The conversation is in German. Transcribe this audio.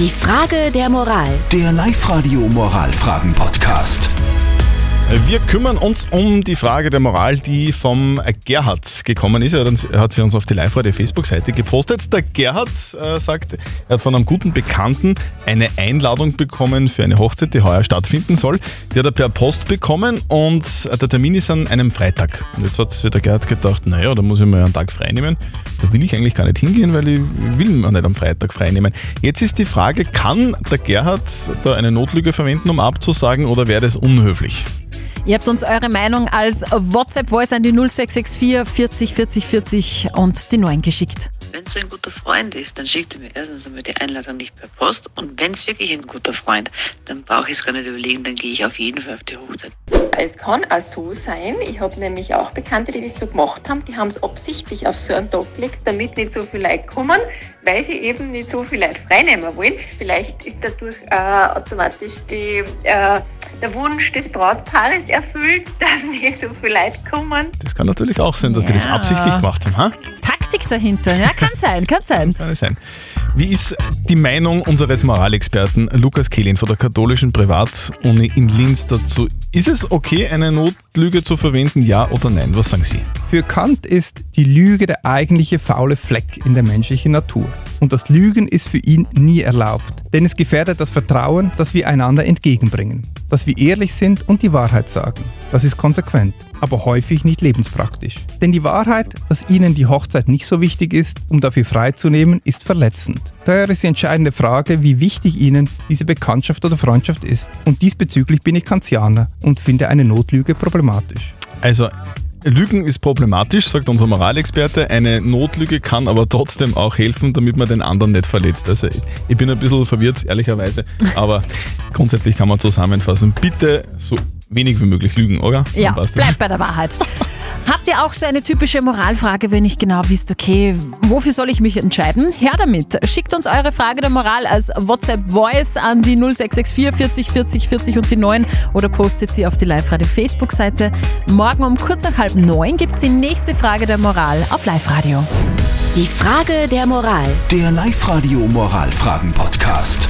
Die Frage der Moral. Der Live-Radio Moralfragen-Podcast. Wir kümmern uns um die Frage der Moral, die vom Gerhard gekommen ist. Er hat, sie uns auf die Live-Radio Facebook-Seite gepostet. Der Gerhard äh, sagt, er hat von einem guten Bekannten eine Einladung bekommen für eine Hochzeit, die heuer stattfinden soll. Die hat er per Post bekommen und der Termin ist an einem Freitag. Und jetzt hat sich der Gerhard gedacht, naja, da muss ich mal einen Tag frei nehmen. Da will ich eigentlich gar nicht hingehen, weil ich will mir nicht am Freitag frei nehmen. Jetzt ist die Frage, kann der Gerhard da eine Notlüge verwenden, um abzusagen oder wäre das unhöflich? Ihr habt uns eure Meinung als WhatsApp-Voice an die 0664 40 40 40 und die 9 geschickt. Wenn es ein guter Freund ist, dann schickt er mir erstens einmal die Einladung nicht per Post. Und wenn es wirklich ein guter Freund, dann brauche ich es gar nicht überlegen, dann gehe ich auf jeden Fall auf die Hochzeit. Es kann auch so sein, ich habe nämlich auch Bekannte, die das so gemacht haben, die haben es absichtlich auf so einen Tag gelegt, damit nicht so viele Leute kommen, weil sie eben nicht so viele Leute freinehmen wollen. Vielleicht ist dadurch äh, automatisch die, äh, der Wunsch des Brautpaares erfüllt, dass nicht so viele Leute kommen. Das kann natürlich auch sein, dass die das Ja. absichtlich gemacht haben. Ha? Taktik dahinter, ja, kann sein, kann sein. Kann sein. Wie ist die Meinung unseres Moralexperten Lukas Kehlin von der katholischen Privatuni in Linz dazu? Ist es okay, eine Notlüge zu verwenden, ja oder nein? Was sagen Sie? Für Kant ist die Lüge der eigentliche faule Fleck in der menschlichen Natur. Und das Lügen ist für ihn nie erlaubt, denn es gefährdet das Vertrauen, das wir einander entgegenbringen. Dass wir ehrlich sind und die Wahrheit sagen. Das ist konsequent, aber häufig nicht lebenspraktisch. Denn die Wahrheit, dass Ihnen die Hochzeit nicht so wichtig ist, um dafür freizunehmen, ist verletzend. Daher ist die entscheidende Frage, wie wichtig Ihnen diese Bekanntschaft oder Freundschaft ist. Und diesbezüglich bin ich Kantianer und finde eine Notlüge problematisch. Also, Lügen ist problematisch, sagt unser Moralexperte. Eine Notlüge kann aber trotzdem auch helfen, damit man den anderen nicht verletzt. Also, ich- bin ein bisschen verwirrt, ehrlicherweise. Aber grundsätzlich kann man zusammenfassen. Bitte so wenig wie möglich lügen, oder? Ja, bleibt bei der Wahrheit. Habt ihr auch so eine typische Moralfrage, wenn nicht genau wisst, okay, wofür soll ich mich entscheiden? Her damit. Schickt uns eure Frage der Moral als WhatsApp-Voice an die 0664 40 40 40 und die 9 oder postet sie auf die Live-Radio Facebook-Seite. Morgen um kurz nach halb neun gibt es die nächste Frage der Moral auf Live-Radio. Die Frage der Moral. Der Live-Radio Moralfragen-Podcast.